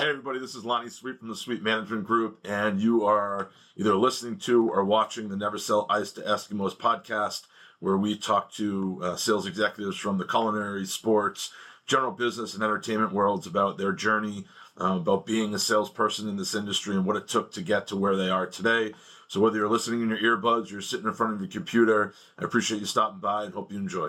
Hey, everybody, this is Lonnie Sweet from the Sweet Management Group, and you are either listening to or watching the Never Sell Ice to Eskimos podcast, where we talk to uh, sales executives from the culinary, sports, general business, and entertainment worlds about their journey, uh, about being a salesperson in this industry, and what it took to get to where they are today. So, whether you're listening in your earbuds, you're sitting in front of your computer, I appreciate you stopping by and hope you enjoy.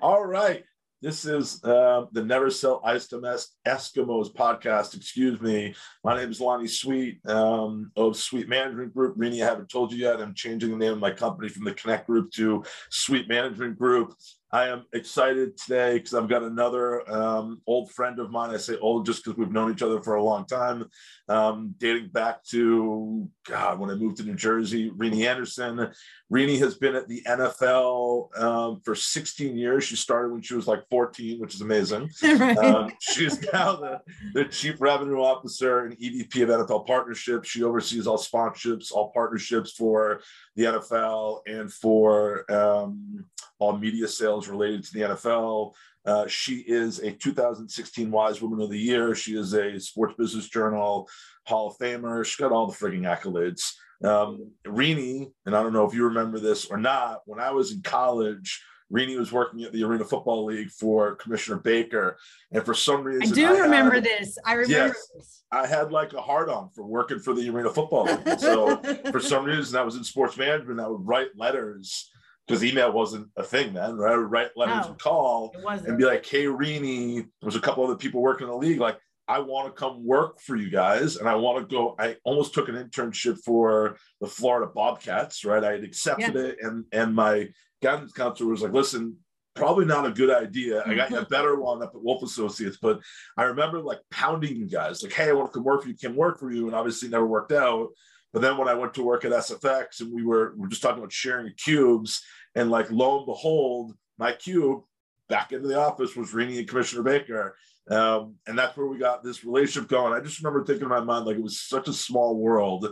All right. This is uh, the Never Sell Ice to Eskimos podcast. Excuse me. My name is Lonnie Sweet um, of Sweet Management Group. Renie, I haven't told you yet. I'm changing the name of my company from the Connect Group to Sweet Management Group. I am excited today because I've got another um, old friend of mine. I say old just because we've known each other for a long time, um, dating back to God when I moved to New Jersey. Renie Anderson. Renie has been at the NFL um, for 16 years. She started when she was like 14, which is amazing. right. Um, she's now the, the chief revenue officer and EVP of NFL partnerships. She oversees all sponsorships, all partnerships for the NFL and for um, all media sales related to the NFL. Uh, she is a 2016 Wise Woman of the Year. She is a Sports Business Journal Hall of Famer. She's got all the frigging accolades. Um, Renie, and I don't know if you remember this or not, when I was in college, Renie was working at the Arena Football League for Commissioner Baker, and for some reason, I do I remember had, this. I remember yes, this. I had like a hard on for working for the Arena Football League. so for some reason, I was in sports management. I would write letters because email wasn't a thing then, right? I would write letters no, and call and be like, "Hey, Rini, there was a couple other people working in the league. Like, I want to come work for you guys, and I want to go." I almost took an internship for the Florida Bobcats, right? I had accepted yeah. it, and and my guidance counselor was like, "Listen, probably not a good idea. I got a mm-hmm. better one up at Wolf Associates, but I remember like pounding you guys, like, hey, I want to come work for you, can work for you, and obviously never worked out. But then when I went to work at SFX and we were we are just talking about sharing cubes, and like lo and behold, my cube back into the office was Renie and Commissioner Baker. Um, and that's where we got this relationship going. I just remember thinking in my mind, like it was such a small world.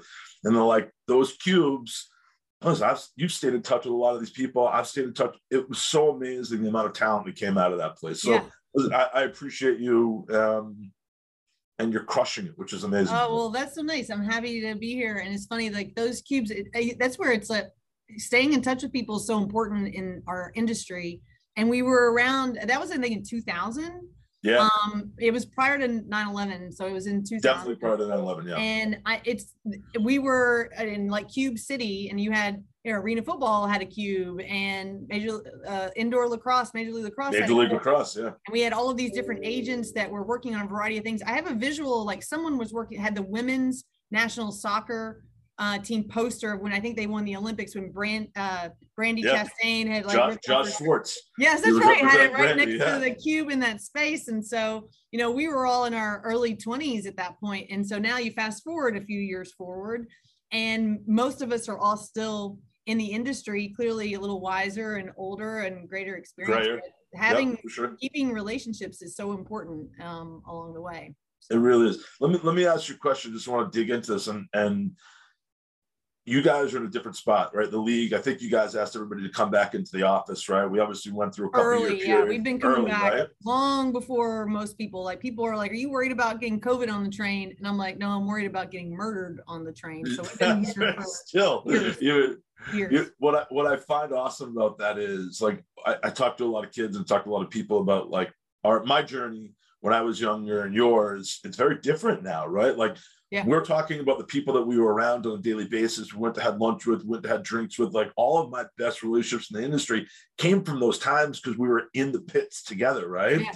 And then like those cubes, Plus, I've you've stayed in touch with a lot of these people. I've stayed in touch. It was so amazing the amount of talent that came out of that place. So yeah. I, I, appreciate you, um, and you're crushing it, which is amazing. Oh well, that's so nice. I'm happy to be here, and it's funny like those cubes. It, that's where it's like staying in touch with people is so important in our industry. And we were around. That was I think in 2000 yeah. Um, it was prior to 9-11. So it was in 2000. Definitely prior to 9-11, yeah. And I it's we were in like Cube City and you had you know, arena football had a cube and major uh, indoor lacrosse, major league lacrosse. Major league lacrosse, yeah. And we had all of these different agents that were working on a variety of things. I have a visual like someone was working had the women's national soccer uh, team poster when I think they won the Olympics when Brand uh, Brandi yep. Chastain had like Josh, Josh Schwartz. Yes, that's right. Had it right Brandi, next yeah. to the cube in that space, and so you know we were all in our early twenties at that point, and so now you fast forward a few years forward, and most of us are all still in the industry, clearly a little wiser and older and greater experience. Having yep, sure. keeping relationships is so important um, along the way. So. It really is. Let me let me ask you a question. Just want to dig into this and and you guys are in a different spot, right? The league, I think you guys asked everybody to come back into the office, right? We obviously went through a couple of things. early, yeah. We've been coming early, back right? long before most people. Like people are like, "Are you worried about getting COVID on the train?" And I'm like, "No, I'm worried about getting murdered on the train." So we've been here for still. You, you, what I what I find awesome about that is like I, I talk to a lot of kids and talk to a lot of people about like our my journey when I was younger and yours. It's very different now, right? Like yeah. We're talking about the people that we were around on a daily basis. We went to have lunch with, went to have drinks with. Like all of my best relationships in the industry came from those times because we were in the pits together, right? Yeah.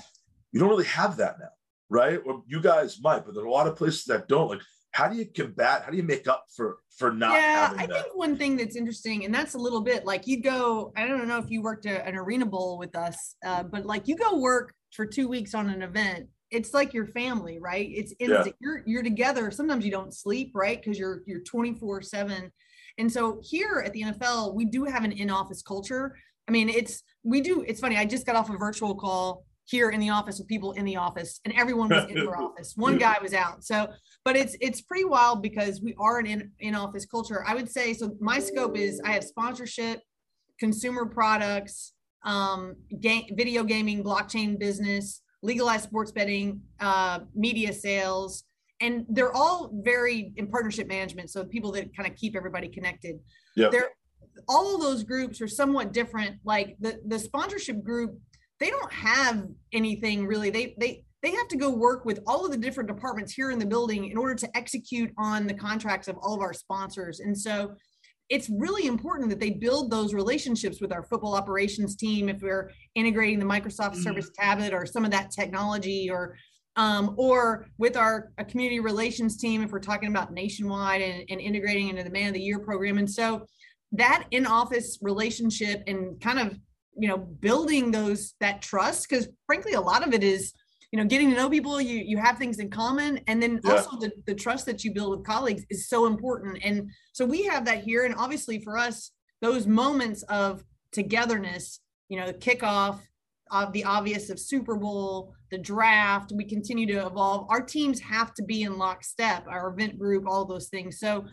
You don't really have that now, right? Or you guys might, but there are a lot of places that don't. Like, how do you combat? How do you make up for for not? Yeah, I that? think one thing that's interesting, and that's a little bit like you go. I don't know if you worked at an arena bowl with us, uh, but like you go work for two weeks on an event it's like your family, right? It's, it's yeah. you're you're together. Sometimes you don't sleep, right? Because you're you're 24 seven. And so here at the NFL, we do have an in-office culture. I mean, it's we do. It's funny. I just got off a virtual call here in the office with people in the office, and everyone was in their office. One guy was out. So, but it's it's pretty wild because we are an in in office culture. I would say so. My scope is I have sponsorship, consumer products, um, game, video gaming, blockchain business legalized sports betting, uh, media sales, and they're all very in partnership management. So people that kind of keep everybody connected. Yeah. They're all of those groups are somewhat different. Like the the sponsorship group, they don't have anything really. They they they have to go work with all of the different departments here in the building in order to execute on the contracts of all of our sponsors. And so it's really important that they build those relationships with our football operations team if we're integrating the Microsoft mm-hmm. Surface Tablet or some of that technology or um, or with our community relations team if we're talking about nationwide and, and integrating into the man of the year program and so that in-office relationship and kind of you know building those that trust because frankly a lot of it is you know getting to know people you you have things in common. And then yeah. also the, the trust that you build with colleagues is so important. And so we have that here. And obviously for us those moments of togetherness you know the kickoff of the obvious of super bowl the draft we continue to evolve. Our teams have to be in lockstep our event group all those things. So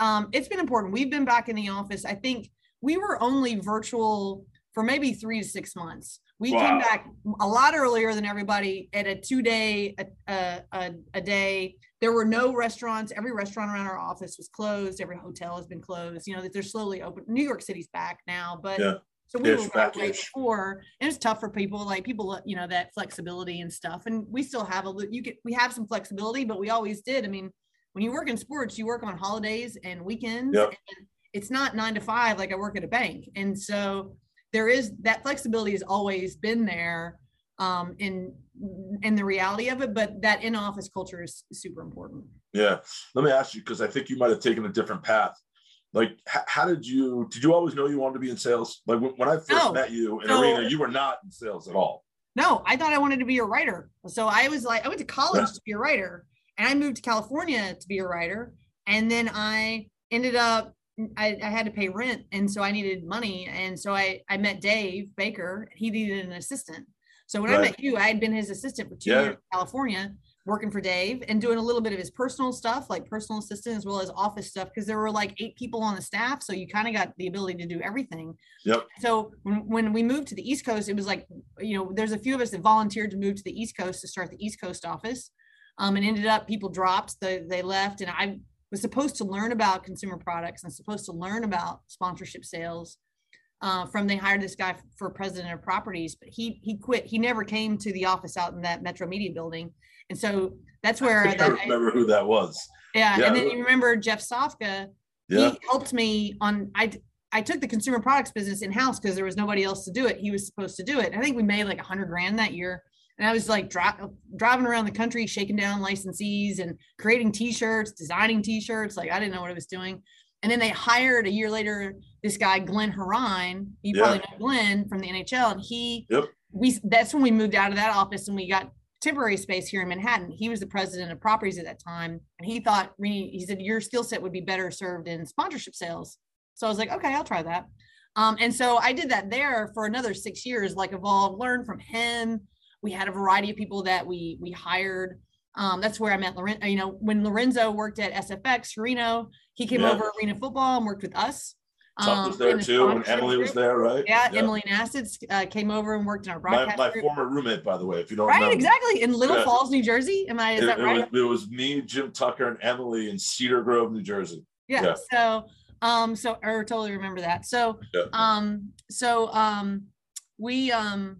um, it's been important. We've been back in the office. I think we were only virtual for maybe three to six months we wow. came back a lot earlier than everybody at a two day a, a, a, day. There were no restaurants. Every restaurant around our office was closed. Every hotel has been closed. You know that they're slowly open. New York City's back now, but yeah. so we Ish, were back way before, and it's tough for people like people you know that flexibility and stuff. And we still have a you get we have some flexibility, but we always did. I mean, when you work in sports, you work on holidays and weekends. Yep. And it's not nine to five like I work at a bank, and so there is that flexibility has always been there um, in in the reality of it, but that in office culture is super important. Yeah, let me ask you because I think you might have taken a different path. Like, h- how did you? Did you always know you wanted to be in sales? Like when, when I first no. met you in so, arena, you were not in sales at all. No, I thought I wanted to be a writer. So I was like, I went to college yeah. to be a writer, and I moved to California to be a writer, and then I ended up I, I, had to pay rent and so I needed money. And so I, I met Dave Baker. He needed an assistant. So when right. I met you, I had been his assistant for two yeah. years in California, working for Dave and doing a little bit of his personal stuff, like personal assistant as well as office stuff, because there were like eight people on the staff. So you kind of got the ability to do everything. Yep. So when, when we moved to the East Coast, it was like, you know, there's a few of us that volunteered to move to the East Coast to start the East Coast office. Um, and ended up people dropped, they, they left. And I was supposed to learn about consumer products and supposed to learn about sponsorship sales uh, from they hired this guy for president of properties but he he quit. He never came to the office out in that metro media building. And so that's where I, that, remember who that was. Yeah, yeah, and then you remember jeff sofka yeah. he helped me on i i took the consumer products business in house because there was nobody else to do it. He was supposed to do it. I think we made like a hundred grand that year and I was like dri- driving around the country, shaking down licensees and creating T-shirts, designing T-shirts. Like I didn't know what I was doing. And then they hired a year later this guy Glenn Harine. You yeah. probably know Glenn from the NHL, and he yep. we that's when we moved out of that office and we got temporary space here in Manhattan. He was the president of properties at that time, and he thought he said your skill set would be better served in sponsorship sales. So I was like, okay, I'll try that. Um, and so I did that there for another six years, like evolve, learn from him, we had a variety of people that we we hired. Um, that's where I met Lorenzo. You know, when Lorenzo worked at SFX Reno, he came yeah. over Arena Football and worked with us. Um, was there too, and Emily group. was there, right? Yeah, yeah. Emily Nassitz uh, came over and worked in our broadcast. My, my former roommate, by the way, if you don't right, remember. exactly in Little yeah. Falls, New Jersey. Am I? Is it, that right? It was, it was, me, Jim Tucker, and Emily in Cedar Grove, New Jersey. Yeah. yeah. So, um, so I totally remember that. So, um, so um, we um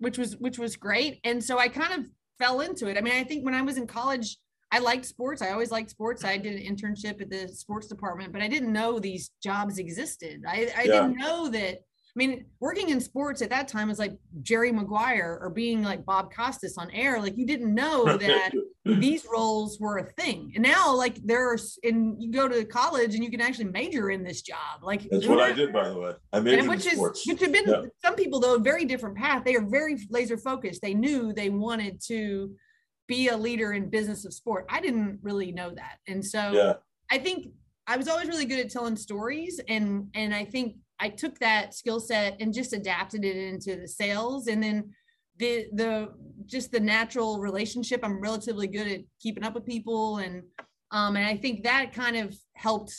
which was which was great. And so I kind of fell into it. I mean, I think when I was in college, I liked sports. I always liked sports. I did an internship at the sports department, but I didn't know these jobs existed. I, I yeah. didn't know that I mean, working in sports at that time was like Jerry Maguire or being like Bob Costas on air. Like you didn't know that these roles were a thing. And now, like there's, and you go to college and you can actually major in this job. Like that's what I did, by the way. I majored which in sports. Is, which have been yeah. some people though, a very different path. They are very laser focused. They knew they wanted to be a leader in business of sport. I didn't really know that, and so yeah. I think I was always really good at telling stories, and and I think I took that skill set and just adapted it into the sales. And then the the just the natural relationship I'm relatively good at keeping up with people. And um and I think that kind of helped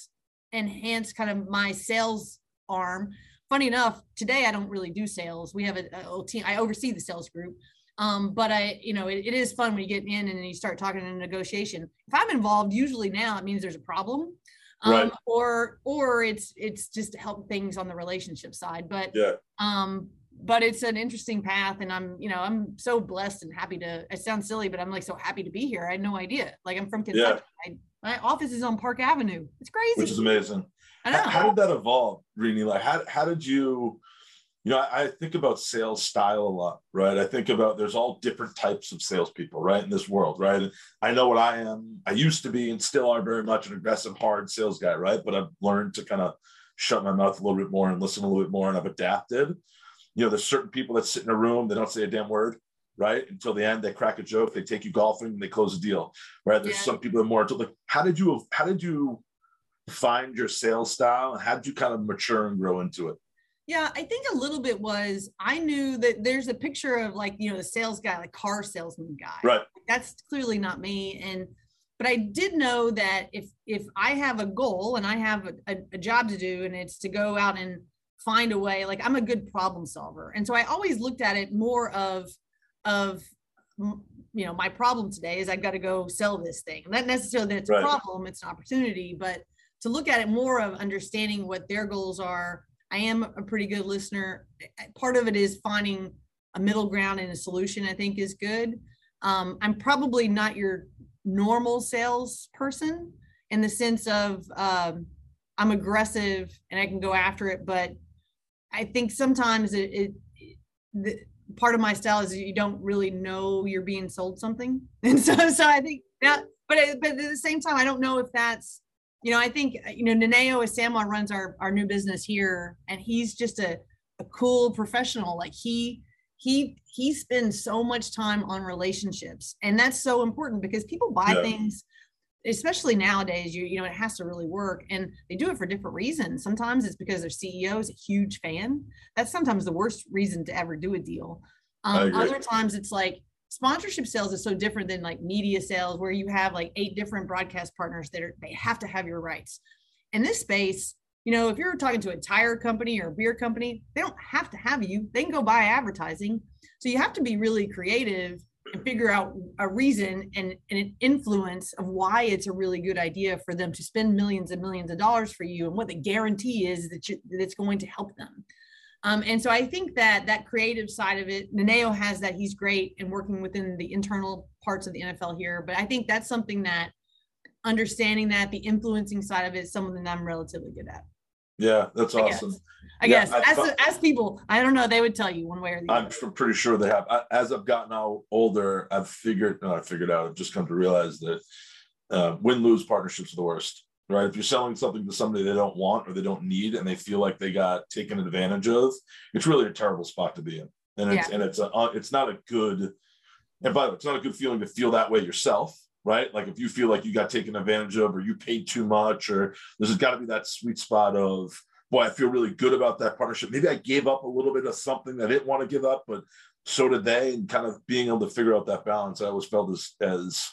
enhance kind of my sales arm. Funny enough today I don't really do sales. We have a, a team I oversee the sales group. Um, but I, you know, it, it is fun when you get in and you start talking in a negotiation. If I'm involved, usually now it means there's a problem. Um, right. or or it's it's just to help things on the relationship side. But yeah. um, but it's an interesting path and i'm you know i'm so blessed and happy to it sounds silly but i'm like so happy to be here i had no idea like i'm from kentucky yeah. I, my office is on park avenue it's crazy which is amazing how, how, did that evolve Renie? like how, how did you you know I, I, think about sales style a lot right i think about there's all different types of salespeople right in this world right and i know what i am i used to be and still are very much an aggressive hard sales guy right but i've learned to kind of shut my mouth a little bit more and listen a little bit more and i've adapted you know, there's certain people that sit in a room, they don't say a damn word, right? Until the end, they crack a joke, they take you golfing, and they close a deal, right? There's yeah. some people that are more like, how did you, how did you find your sales style, and how did you kind of mature and grow into it? Yeah, I think a little bit was I knew that there's a picture of like, you know, the sales guy, like car salesman guy. Right. That's clearly not me. And but I did know that if if I have a goal and I have a, a, a job to do and it's to go out and find a way like i'm a good problem solver and so i always looked at it more of of you know my problem today is i've got to go sell this thing not necessarily that it's right. a problem it's an opportunity but to look at it more of understanding what their goals are i am a pretty good listener part of it is finding a middle ground and a solution i think is good um, i'm probably not your normal sales person in the sense of um, i'm aggressive and i can go after it but I think sometimes it, it the, part of my style is you don't really know you're being sold something, and so so I think that. But but at the same time, I don't know if that's you know I think you know Nana-Yaw Asamoah runs our our new business here, and he's just a a cool professional. Like he he he spends so much time on relationships, and that's so important because people buy yeah. things especially nowadays you you know it has to really work and they do it for different reasons sometimes it's because their ceo is a huge fan that's sometimes the worst reason to ever do a deal um, other times it's like sponsorship sales is so different than like media sales where you have like eight different broadcast partners that are they have to have your rights. In this space you know if you're talking to a tire company or a beer company they don't have to have you. They can go buy advertising. So you have to be really creative and figure out a reason and, and an influence of why it's a really good idea for them to spend millions and millions of dollars for you and what the guarantee is that, you, that it's going to help them. Um, and so I think that that creative side of it, Nana-Yaw has that. He's great in working within the internal parts of the NFL here. But I think that's something that understanding that the influencing side of it is something that I'm relatively good at. Yeah, that's I awesome. Guess. I yeah, guess I as as people, I don't know, they would tell you one way or the I'm other. I'm pretty sure they have. As I've gotten out older, I've figured, no, I figured out. I've just come to realize that uh, win lose partnerships are the worst. Right? If you're selling something to somebody they don't want or they don't need, and they feel like they got taken advantage of, it's really a terrible spot to be in. And it's yeah. and it's a uh, it's not a good. And by the way, it's not a good feeling to feel that way yourself right? Like if you feel like you got taken advantage of or you paid too much, or there's got to be that sweet spot of, boy, I feel really good about that partnership. Maybe I gave up a little bit of something that I didn't want to give up, but so did they. And kind of being able to figure out that balance, I always felt as, as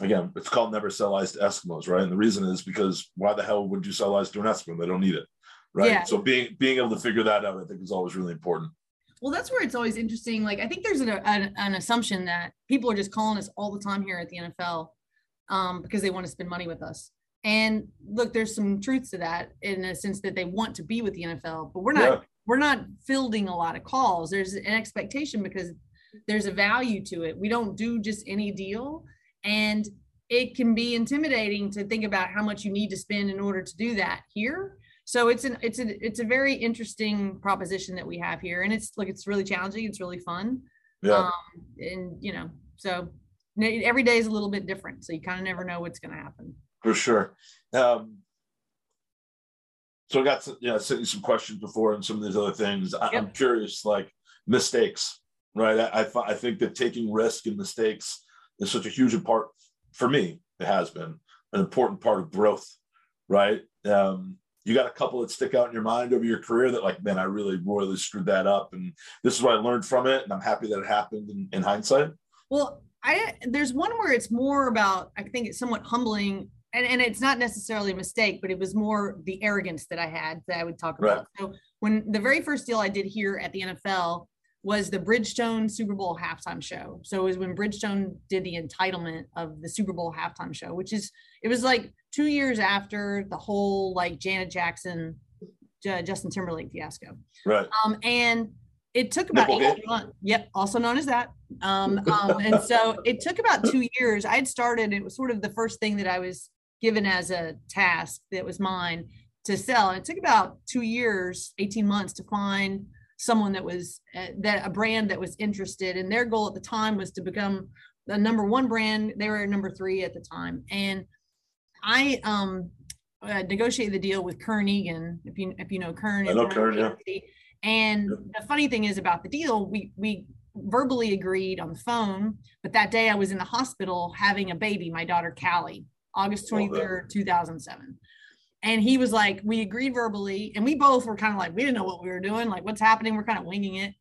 again, it's called never sell ice to Eskimos, right? And the reason is because why the hell would you sell ice to an Eskimo? They don't need it, right? Yeah. So being being able to figure that out, I think, is always really important well that's where it's always interesting like i think there's an, an, an, assumption that people are just calling us all the time here at the nfl um, because they want to spend money with us and look there's some truth to that in a sense that they want to be with the nfl but we're not yeah. we're not fielding a lot of calls there's an expectation because there's a value to it we don't do just any deal and it can be intimidating to think about how much you need to spend in order to do that here. So it's an it's a it's a very interesting proposition that we have here. And it's like it's really challenging. It's really fun. Yeah. Um, and you know so every day is a little bit different. So you kind of never know what's going to happen. For sure. Um so i got some, yeah sent you some questions before and some of these other things. I, am curious like mistakes right? I, I i think that taking risk and mistakes is such a huge part for me it has been an important part of growth right? Um you got a couple that stick out in your mind over your career that like man i really royally screwed that up and this is what i learned from it and i'm happy that it happened in, in hindsight. Well i there's one where it's more about i think it's somewhat humbling and, and it's not necessarily a mistake but it was more the arrogance that i had that i would talk about. Right. so when the very first deal i did here at the nfl was the Bridgestone Super Bowl halftime show. So it was when Bridgestone did the entitlement of the Super Bowl halftime show, which is it was like two years after the whole like Janet Jackson, uh, Justin Timberlake fiasco. Right. Um, and it took about eight months. Yep, also known as that. Um, um, and so it took about two years. I had started. It was sort of the first thing that I was given as a task that was mine to sell. And it took about two years, 18 months to find someone that was uh, that a brand that was interested and their goal at the time was to become the number one brand. They were number three at the time. And i um uh, negotiated the deal with kern egan if you if you know kern I know kern yeah. and the funny thing is about the deal we we verbally agreed on the phone but that day i was in the hospital having a baby my daughter callie august 23rd 2007 and he was like, we agreed verbally, and we both were kind of like, we didn't know what we were doing, like what's happening. We're kind of winging it.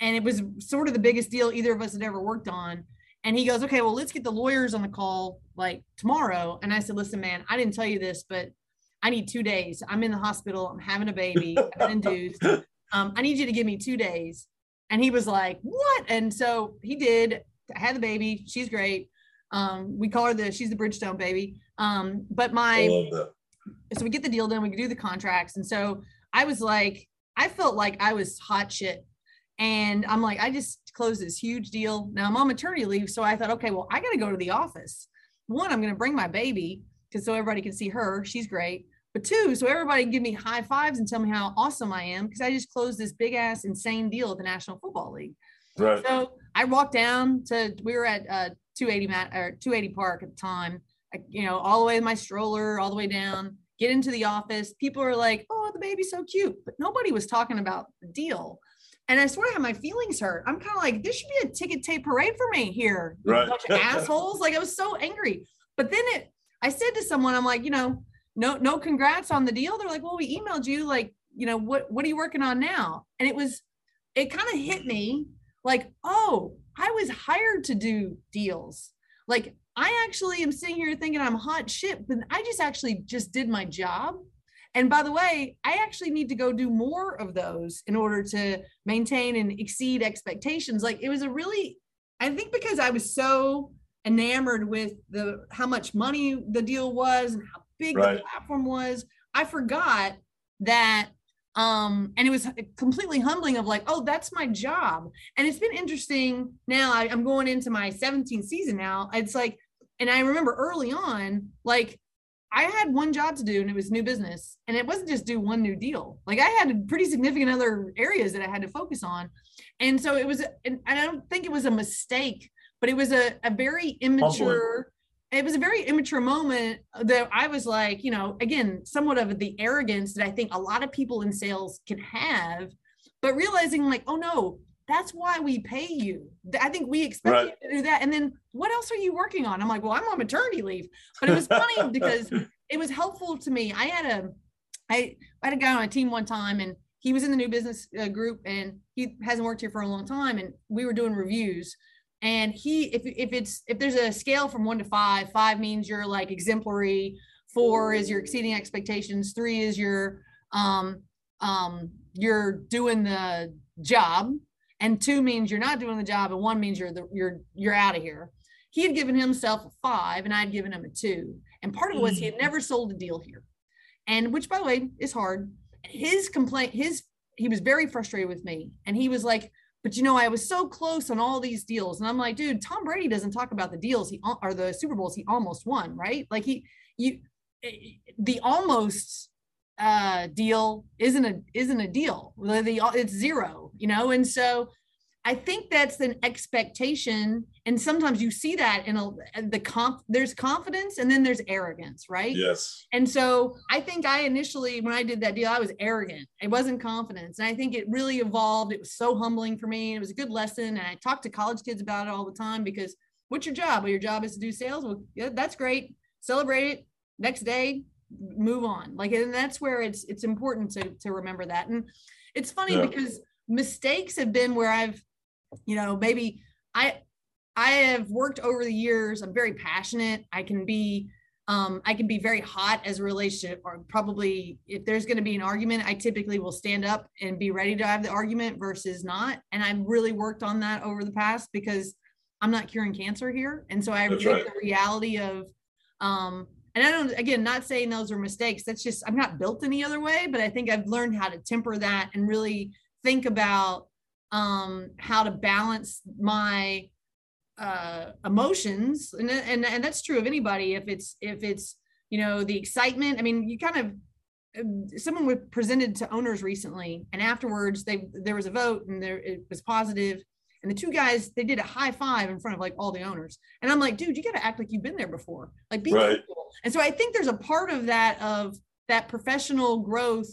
And it was sort of the biggest deal either of us had ever worked on. And he goes, okay, well, let's get the lawyers on the call like tomorrow. And I said, listen, man, I didn't tell you this, but I need two days. I'm in the hospital. I'm having a baby. I'm induced. Um, I need you to give me two days. And he was like, what? And so he did. I had the baby. She's great. Um, we call her the, she's the Bridgestone baby. Um, but my, so we get the deal done, we do the contracts. And so I was like, I felt like I was hot shit. And I'm like, I just closed this huge deal. Now I'm on maternity leave. So I thought, okay, well, I got to go to the office. One, I'm going to bring my baby because so everybody can see her. She's great. But two, so everybody can give me high fives and tell me how awesome I am because I just closed this big ass insane deal at the National Football League. Right. So I walked down to, we were at uh, 280 Mat or 280 Park at the time, you know, all the way in my stroller, all the way down get into the office. People are like, oh, the baby's so cute. But nobody was talking about the deal. And I sort of had my feelings hurt. I'm kind of like, this should be a ticket tape parade for me here. Right. bunch of assholes. Like I was so angry. But then it, I said to someone, I'm like, you know, no, no congrats on the deal. They're like, well, we emailed you. Like, you know, what, what are you working on now? And it was, it kind of hit me like, oh, I was hired to do deals. Like I actually am sitting here thinking I'm hot shit, but I just actually just did my job. And by the way, I actually need to go do more of those in order to maintain and exceed expectations. Like it was a really, I think because I was so enamored with the how much money the deal was and how big right. the platform was, I forgot that um and it was completely humbling of like oh that's my job and it's been interesting now I, am going into my 17th season now it's like and I remember early on, like I had one job to do and it was new business. And it wasn't just do one new deal. Like I had pretty significant other areas that I had to focus on. And so it was, and I don't think it was a mistake, but it was a, a very immature, it was a very immature moment that I was like, you know, again, somewhat of the arrogance that I think a lot of people in sales can have, but realizing like, oh no, that's why we pay you. I think we expect right. you to do that. And then what else are you working on? I'm like, well, I'm on maternity leave. But it was funny because it was helpful to me. I had a, I, I had a guy on a team one time and he was in the new business uh, group and he hasn't worked here for a long time. And we were doing reviews and he, if, if it's, if there's a scale from one to five, five means you're like exemplary. Four is you're exceeding expectations. Three is you're, um, um, you're doing the job and two means you're not doing the job and one means you're the, you're you're out of here. He had given himself a five and i had given him a two. And part of it was he had mm. never sold a deal here. And which by the way is hard. His complaint his he was very frustrated with me. And he was like but you know i was so close on all these deals. And i'm like dude tom brady doesn't talk about the deals he or the super bowls he almost won right? Like he you eh, the almost uh deal isn't a isn't a deal. The, it's zero you know? And so i think that's an expectation and sometimes you see that in a the comp there's confidence and then there's arrogance right? Yes. And so i think i initially when i did that deal i was arrogant. It wasn't confidence. And i think it really evolved. It was so humbling for me. It was a good lesson. And i talk to college kids about it all the time because what's your job? Well your job is to do sales. Well yeah, that's great. Celebrate it. Next day move on. Like and that's where it's it's important to to remember that. And it's funny yeah. because mistakes have been where i've you know maybe i i have worked over the years i'm very passionate i can be um, I can be very hot as a relationship, or probably if there's going to be an argument, I typically will stand up and be ready to have the argument versus not. And I've really worked on that over the past because I'm not curing cancer here. And so I That's right. the reality of, um, and I don't, again, not saying those are mistakes. That's just, I'm not built any other way, but I think I've learned how to temper that and really think about um, how to balance my uh, emotions. And, and and that's true of anybody. If it's if it's you know the excitement i mean you kind of um, someone was presented to owners recently and afterwards they there was a vote and there it was positive. And the two guys they did a high five in front of like all the owners. And i'm like dude you got to act like you've been there before. Like be right. cool. and so i think there's a part of that of that professional growth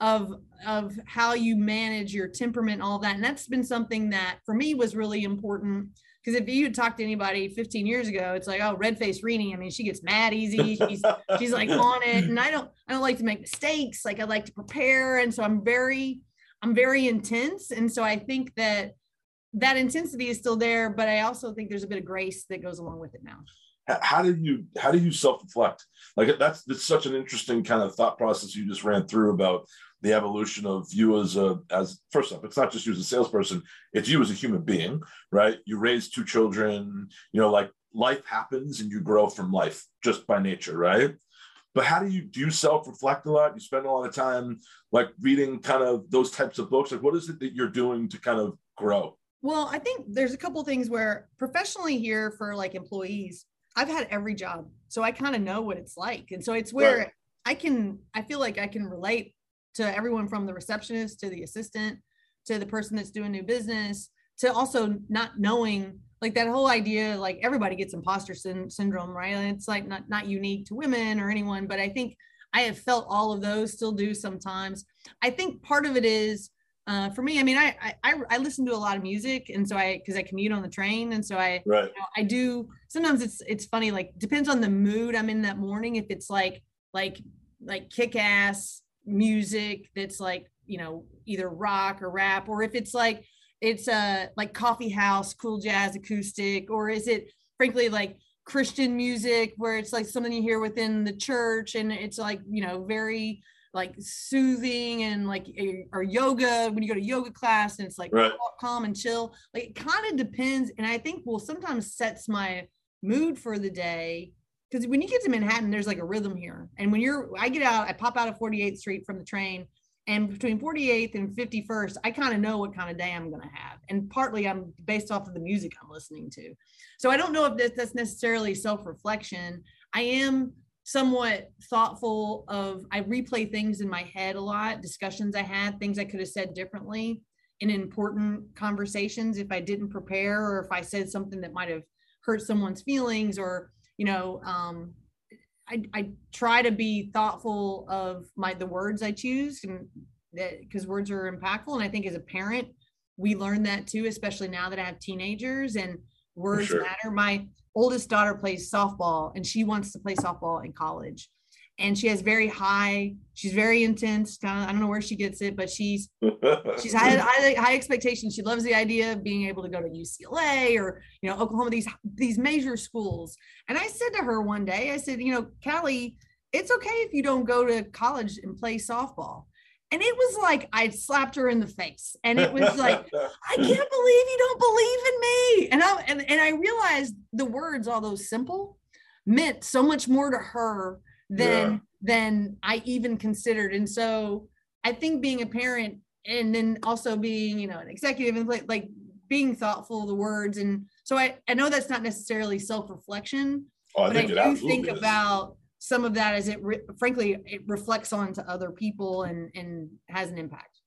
of of how you manage your temperament all that and that's been something that for me was really important because if you talk to anybody 15 years ago, it's like, oh, red face Renee. I mean, she gets mad easy. She's she's like on it. And I don't I don't like to make mistakes. Like I like to prepare. And so I'm very, I'm very intense. And so I think that that intensity is still there, but I also think there's a bit of grace that goes along with it now how do you how do you self-reflect? Like that's that's such an interesting kind of thought process you just ran through about the evolution of you as a as first up it's not just you as a salesperson it's you as a human being right? You raise two children you know like life happens and you grow from life just by nature right? But how do you do you self-reflect a lot? You spend a lot of time like reading kind of those types of books? Like what is it that you're doing to kind of grow? Well i think there's a couple things where professionally here for like employees i've had every job so i kind of know what it's like and so it's where right. i can i feel like i can relate to everyone from the receptionist to the assistant to the person that's doing new business to also not knowing like that whole idea like everybody gets imposter sy- syndrome right and it's like not not unique to women or anyone but i think i have felt all of those still do sometimes i think part of it is uh, for me i mean I, I i listen to a lot of music and so i because i commute on the train and so i right. You know, i do sometimes it's it's funny like depends on the mood i'm in that morning if it's like like like kick ass music that's like you know either rock or rap or if it's like it's a uh, like coffee house cool jazz acoustic or is it frankly like christian music where it's like something you hear within the church and it's like you know very like soothing and like or yoga when you go to yoga class and it's like right. calm and chill like it kind of depends and i think will sometimes sets my mood for the day because when you get to Manhattan, there's like a rhythm here. And when you're, I get out, I pop out of 48th Street from the train, and between 48th and 51st, I kind of know what kind of day I'm going to have. And partly I'm based off of the music I'm listening to. So I don't know if that's necessarily self reflection. I am somewhat thoughtful of, I replay things in my head a lot, discussions I had, things I could have said differently in important conversations if I didn't prepare or if I said something that might have hurt someone's feelings or you know, um, I, I try to be thoughtful of my the words I choose and that because words are impactful. And I think as a parent, we learn that too, especially now that I have teenagers and words sure. matter. My oldest daughter plays softball and she wants to play softball in college. And she has very high she's very intense kind of i don't know where she gets it but she's she's high, high, high expectations. She loves the idea of being able to go to ucla or you know oklahoma these these major schools. And i said to her one day i said you know callie it's okay if you don't go to college and play softball and it was like I slapped her in the face, and it was like, I can't believe you don't believe in me. And I and, and I realized the words, although simple, meant so much more to her than yeah. than I even considered. And so I think being a parent and then also being, you know, an executive and like, like being thoughtful of the words. And so I, I know that's not necessarily self-reflection, oh, I but I do think is. about some of that as it re- frankly it reflects on to other people and and has an impact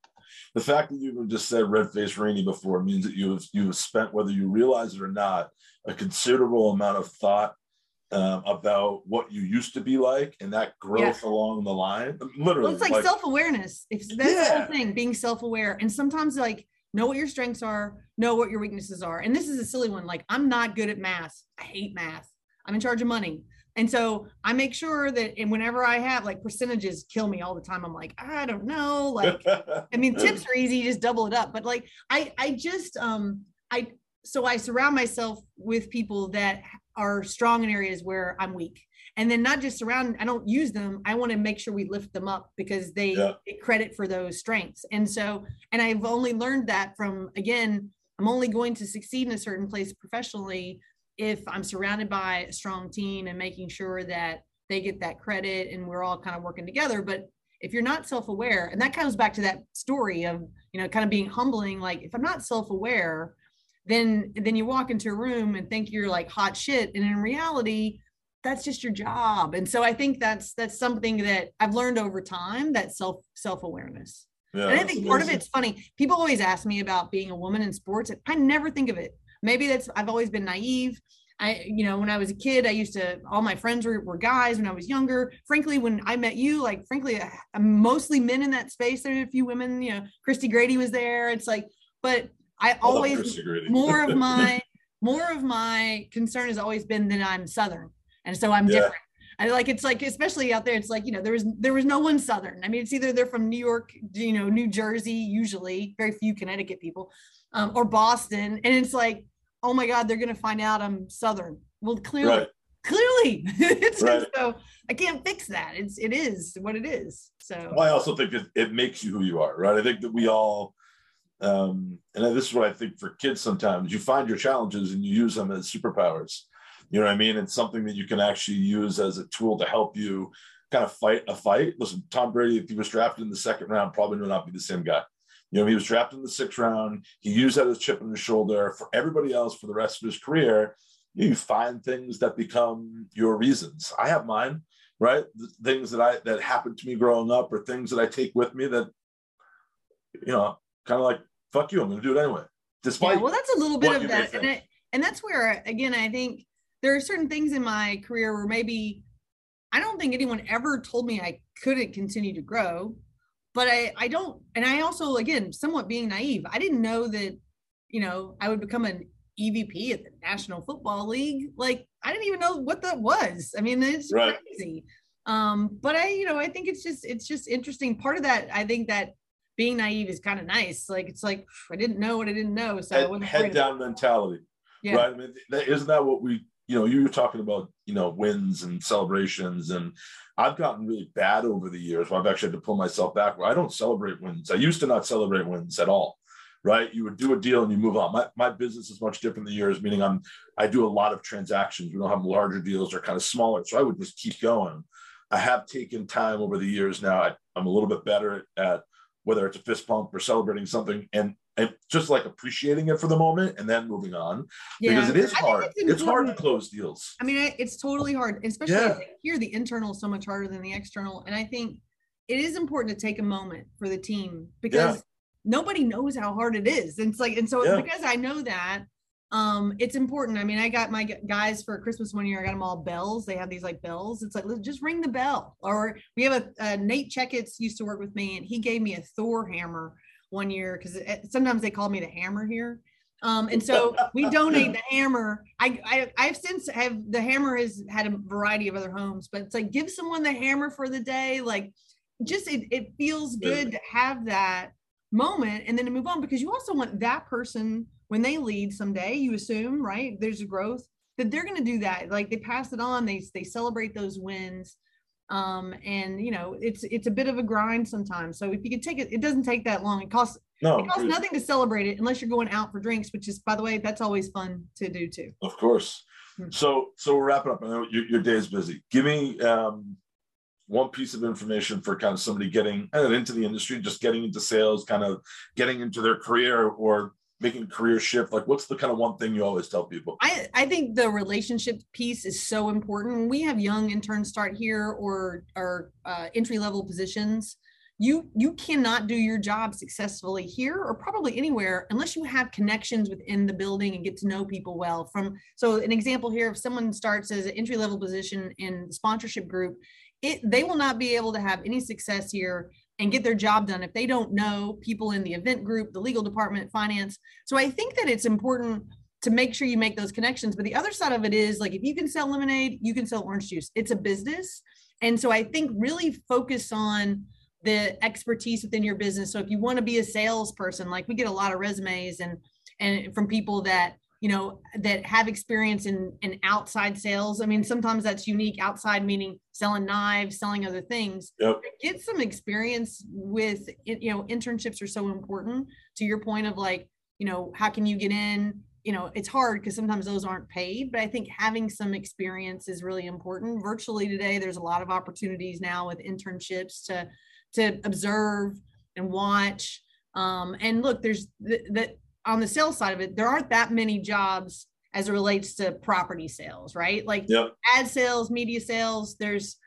the fact that you've just said red face rainy before means that you have you have spent whether you realize it or not a considerable amount of thought um, about what you used to be like and that growth yeah. along the line. Literally, well, it's like, like self-awareness. If that's yeah. the whole thing, being self-aware, and sometimes like know what your strengths are, know what your weaknesses are. And this is a silly one. Like I'm not good at math. I hate math. I'm in charge of money. And so I make sure that and whenever I have like percentages kill me all the time. I'm like, I don't know. Like, I mean, tips are easy, just double it up. But like I I just um I so I surround myself with people that are strong in areas where I'm weak. And then not just around, I don't use them. I want to make sure we lift them up because they yeah. get credit for those strengths. And so, and I've only learned that from, again, I'm only going to succeed in a certain place professionally if I'm surrounded by a strong team and making sure that they get that credit and we're all kind of working together. But if you're not self-aware, and that comes back to that story of, you know, kind of being humbling, like if I'm not self-aware, then then you walk into a room and think you're like hot shit and in reality that's just your job and so i think that's that's something that i've learned over time that self self-awareness yeah, and i think part of it's funny people always ask me about being a woman in sports i never think of it maybe that's i've always been naive I, you know, when I was a kid, I used to, all my friends were, were guys when I was younger. Frankly, when I met you, like, frankly, I'm mostly men in that space. There are a few women, you know, Christy Grady was there. It's like, but I always more of my more of my concern has always been that I'm Southern, and so I'm yeah. different. I like it's like especially out there. It's like you know there was there was no one Southern. I mean, it's either they're from New York, you know, New Jersey, usually very few Connecticut people, um, or Boston, and it's like, oh my God, they're gonna find out I'm Southern. Well, clearly, right. clearly, it's right. so I can't fix that. It's it is what it is. So well, I also think it, it makes you who you are, right? I think that we all um, and this is what I think for kids sometimes you find your challenges and you use them as superpowers. You know what I mean? It's something that you can actually use as a tool to help you kind of fight a fight. Listen, Tom Brady, if he was drafted in the second round, probably would not be the same guy. You know, he was drafted in the sixth round. He used that as chip on his shoulder. For everybody else, for the rest of his career, you find things that become your reasons. I have mine, right? The things that I that happened to me growing up, or things that I take with me that, you know, kind of like fuck you, I'm going to do it anyway. Despite yeah, well, that's a little bit of that, and, I, and that's where again I think there are certain things in my career where maybe I don't think anyone ever told me I couldn't continue to grow, but I I don't, and I also again somewhat being naive, I didn't know that you know I would become an EVP at the National Football League. Like I didn't even know what that was. I mean, it's right. crazy. Um, but I, you know, I think it's just it's just interesting. Part of that, I think that being naive is kind of nice. Like it's like I didn't know what I didn't know, so head, head down mentality. Yeah. Right. I mean, that, isn't that what we? You know, you were talking about you know wins and celebrations, and I've gotten really bad over the years. Where I've actually had to pull myself back. Where I don't celebrate wins. I used to not celebrate wins at all. Right. You would do a deal and you move on. My my business is much different than yours. Meaning I'm I do a lot of transactions. We don't have larger deals. They're kind of smaller. So I would just keep going. I have taken time over the years now. I, I'm a little bit better at whether it's a fist pump or celebrating something and and just like appreciating it for the moment and then moving on. Yeah. because it is hard. it's, it's, hard to close deals. I mean it's totally hard especially yeah. here the internal is so much harder than the external and i think it is important to take a moment for the team because yeah. nobody knows how hard it is. And it's like and so because i know that um it's important. I mean i got my guys for christmas one year i got them all bells. They have these like bells. It's like just ring the bell. Or we have a, a nate checketts used to work with me and he gave me a thor hammer one year because sometimes they call me the hammer here um, and so we donate the hammer. I, I I've since have the hammer has had a variety of other homes, but it's like give someone the hammer for the day. Like just it, it feels good to have that moment and then to move on because you also want that person when they lead someday, you assume, right? There's a growth that they're going to do that. Like they pass it on, they they celebrate those wins. Um, and you know, it's it's a bit of a grind sometimes. So if you can take it, it doesn't take that long. It costs no, it costs nothing to celebrate it unless you're going out for drinks, which is by the way, that's always fun to do too. Of course. Mm-hmm. So so we're wrapping up. I know your, your day is busy. Give me um one piece of information for kind of somebody getting into the industry, just getting into sales, kind of getting into their career or making career shift? Like what's the kind of one thing you always tell people? I i think the relationship piece is so important. We have young interns start here or or uh, entry level positions. You you cannot do your job successfully here or probably anywhere unless you have connections within the building and get to know people well from so an example here if someone starts as an entry level position in the sponsorship group it they will not be able to have any success here and get their job done if they don't know people in the event group, the legal department, finance. So I think that it's important to make sure you make those connections. But the other side of it is like if you can sell lemonade, you can sell orange juice. It's a business. And so I think really focus on the expertise within your business. So if you want to be a salesperson, like we get a lot of resumes and and from people that you know that have experience in in outside sales. I mean sometimes that's unique outside meaning selling knives selling other things. Yep. get some experience with you know internships are so important to your point of like you know how can you get in? You know it's hard because sometimes those aren't paid but i think having some experience is really important. Virtually today there's a lot of opportunities now with internships to to observe and watch. Um, and look there's that on the sales side of it, there aren't that many jobs as it relates to property sales, right? Like yep. ad sales, media sales, there's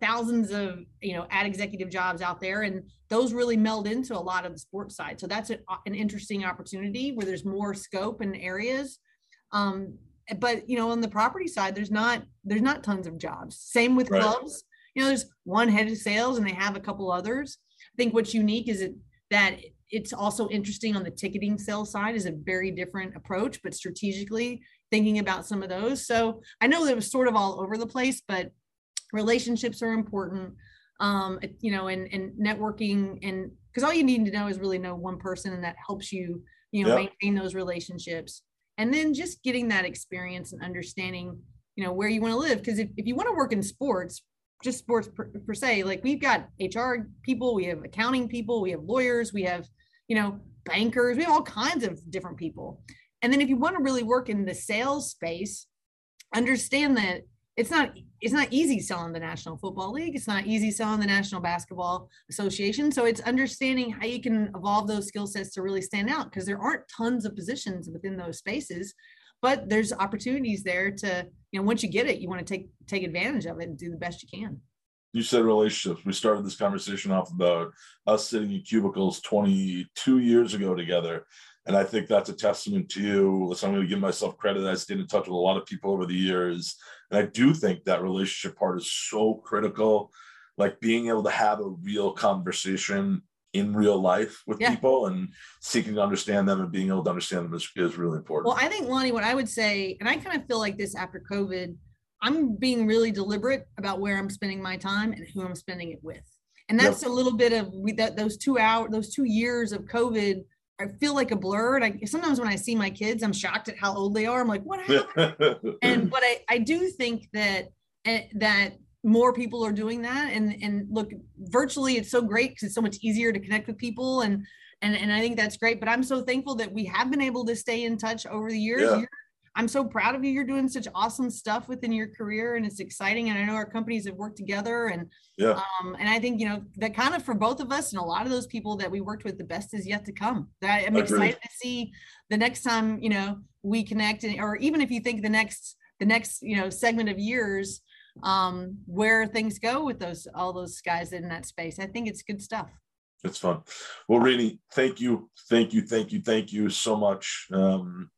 thousands of, you know, ad executive jobs out there and those really meld into a lot of the sports side. So that's a, an interesting opportunity where there's more scope and areas. Um, but you know, on the property side, there's not there's not tons of jobs. Same with right. clubs. You know, there's one head of sales and they have a couple others. I think what's unique is it that it's also interesting on the ticketing sales side is a very different approach, but strategically thinking about some of those. So I know that it was sort of all over the place, but relationships are important. Um, you know, and and networking and because all you need to know is really know one person and that helps you, you know, yep. maintain those relationships. And then just getting that experience and understanding, you know, where you want to live. Because if, if you want to work in sports, just sports per, per, se like we've got hr people we have accounting people we have lawyers we have you know, bankers, we have all kinds of different people. And then if you want to really work in the sales space, understand that it's not it's not easy selling the National Football League. It's not easy selling the National Basketball Association. So it's understanding how you can evolve those skill sets to really stand out because there aren't tons of positions within those spaces, but there's opportunities there to, you know, once you get it, you want to take take advantage of it and do the best you can you said relationships. We started this conversation off about us sitting in cubicles 22 years ago together. And I think that's a testament to you. Listen, I'm going to give myself credit. I stayed in touch with a lot of people over the years. And I do think that relationship part is so critical. Like being able to have a real conversation in real life with yeah. people and seeking to understand them and being able to understand them is, is really important. Well, I think, Lonnie, what I would say, and I kind of feel like this after COVID, I'm being really deliberate about where I'm spending my time and who I'm spending it with. And that's yep. a little bit of we, that those two hour those two years of COVID. I feel like a blur. And I sometimes when I see my kids, I'm shocked at how old they are. I'm like, what happened? and but I I do think that eh, that more people are doing that. And and look, virtually it's so great because it's so much easier to connect with people and and and I think that's great. But I'm so thankful that we have been able to stay in touch over the years. Yeah. I'm so proud of you. You're doing such awesome stuff within your career and it's exciting. And I know our companies have worked together and yeah. Um, and I think, you know, that kind of for both of us and a lot of those people that we worked with, the best is yet to come. That I'm excited to see the next time, you know, we connect and, or even if you think the next, the next, you know, segment of years, um, where things go with those, all those guys in that space. I think it's good stuff. It's fun. Well, Renie, thank you. Thank you. Thank you. Thank you so much. Um,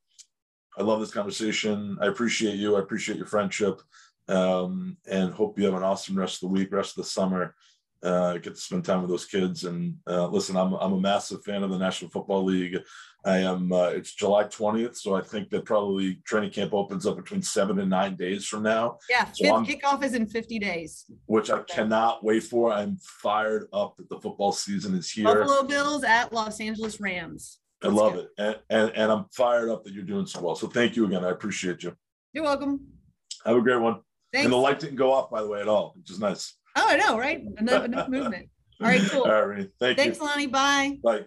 I love this conversation. I appreciate you. I appreciate your friendship, um, and hope you have an awesome rest of the week, rest of the summer. Uh, get to spend time with those kids. And uh, listen, I'm I'm a massive fan of the National Football League. I am. Uh, it's July 20th, so I think that probably training camp opens up between seven and nine days from now. Yeah, so kickoff is in 50 days, which I cannot wait for. I'm fired up that the football season is here. Buffalo Bills at Los Angeles Rams. I love it. And, and, and I'm fired up that you're doing so well. So thank you again. I appreciate you. You're welcome. Have a great one. Thanks. And the light didn't go off, by the way, at all, which is nice. Oh, I know, right? Enough, enough movement. All right, cool. All right, thank you. Thanks, you. Lonnie. Bye. Bye.